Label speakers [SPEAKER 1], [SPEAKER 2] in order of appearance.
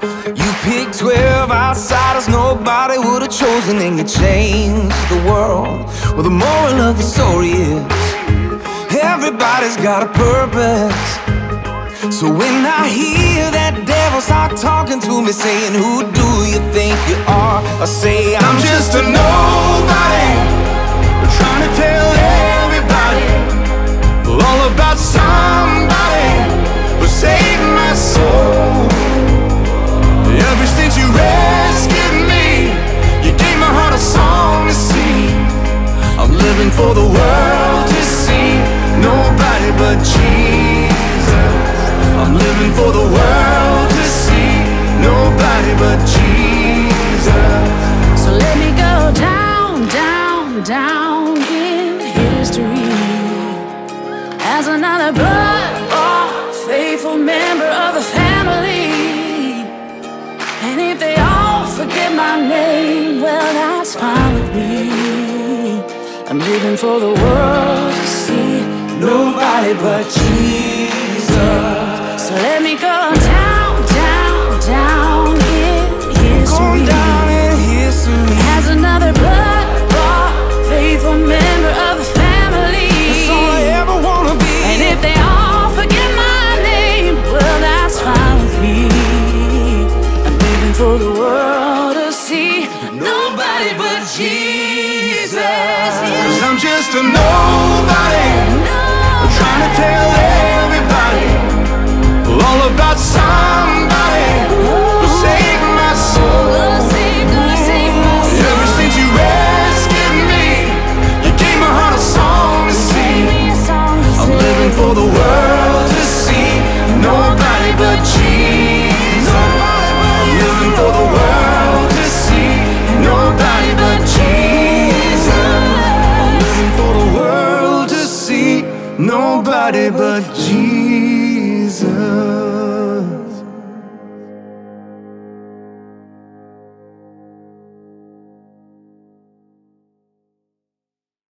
[SPEAKER 1] You picked 12 outsiders nobody would have chosen, and you changed the world. Well, the moral of the story is everybody's got a purpose. So when I hear that devil start talking to me, saying, Who do you think you are? I say, I'm,
[SPEAKER 2] I'm just a Jesus.
[SPEAKER 3] So let me go down, down, down in history as another blood bought faithful member of the family. And if they all forget my name, well, that's fine with me. I'm living for the world to see nobody but Jesus. For the world to see. Nobody but Jesus.
[SPEAKER 2] Cause I'm just a nobody, trying to tell nobody but Jesus.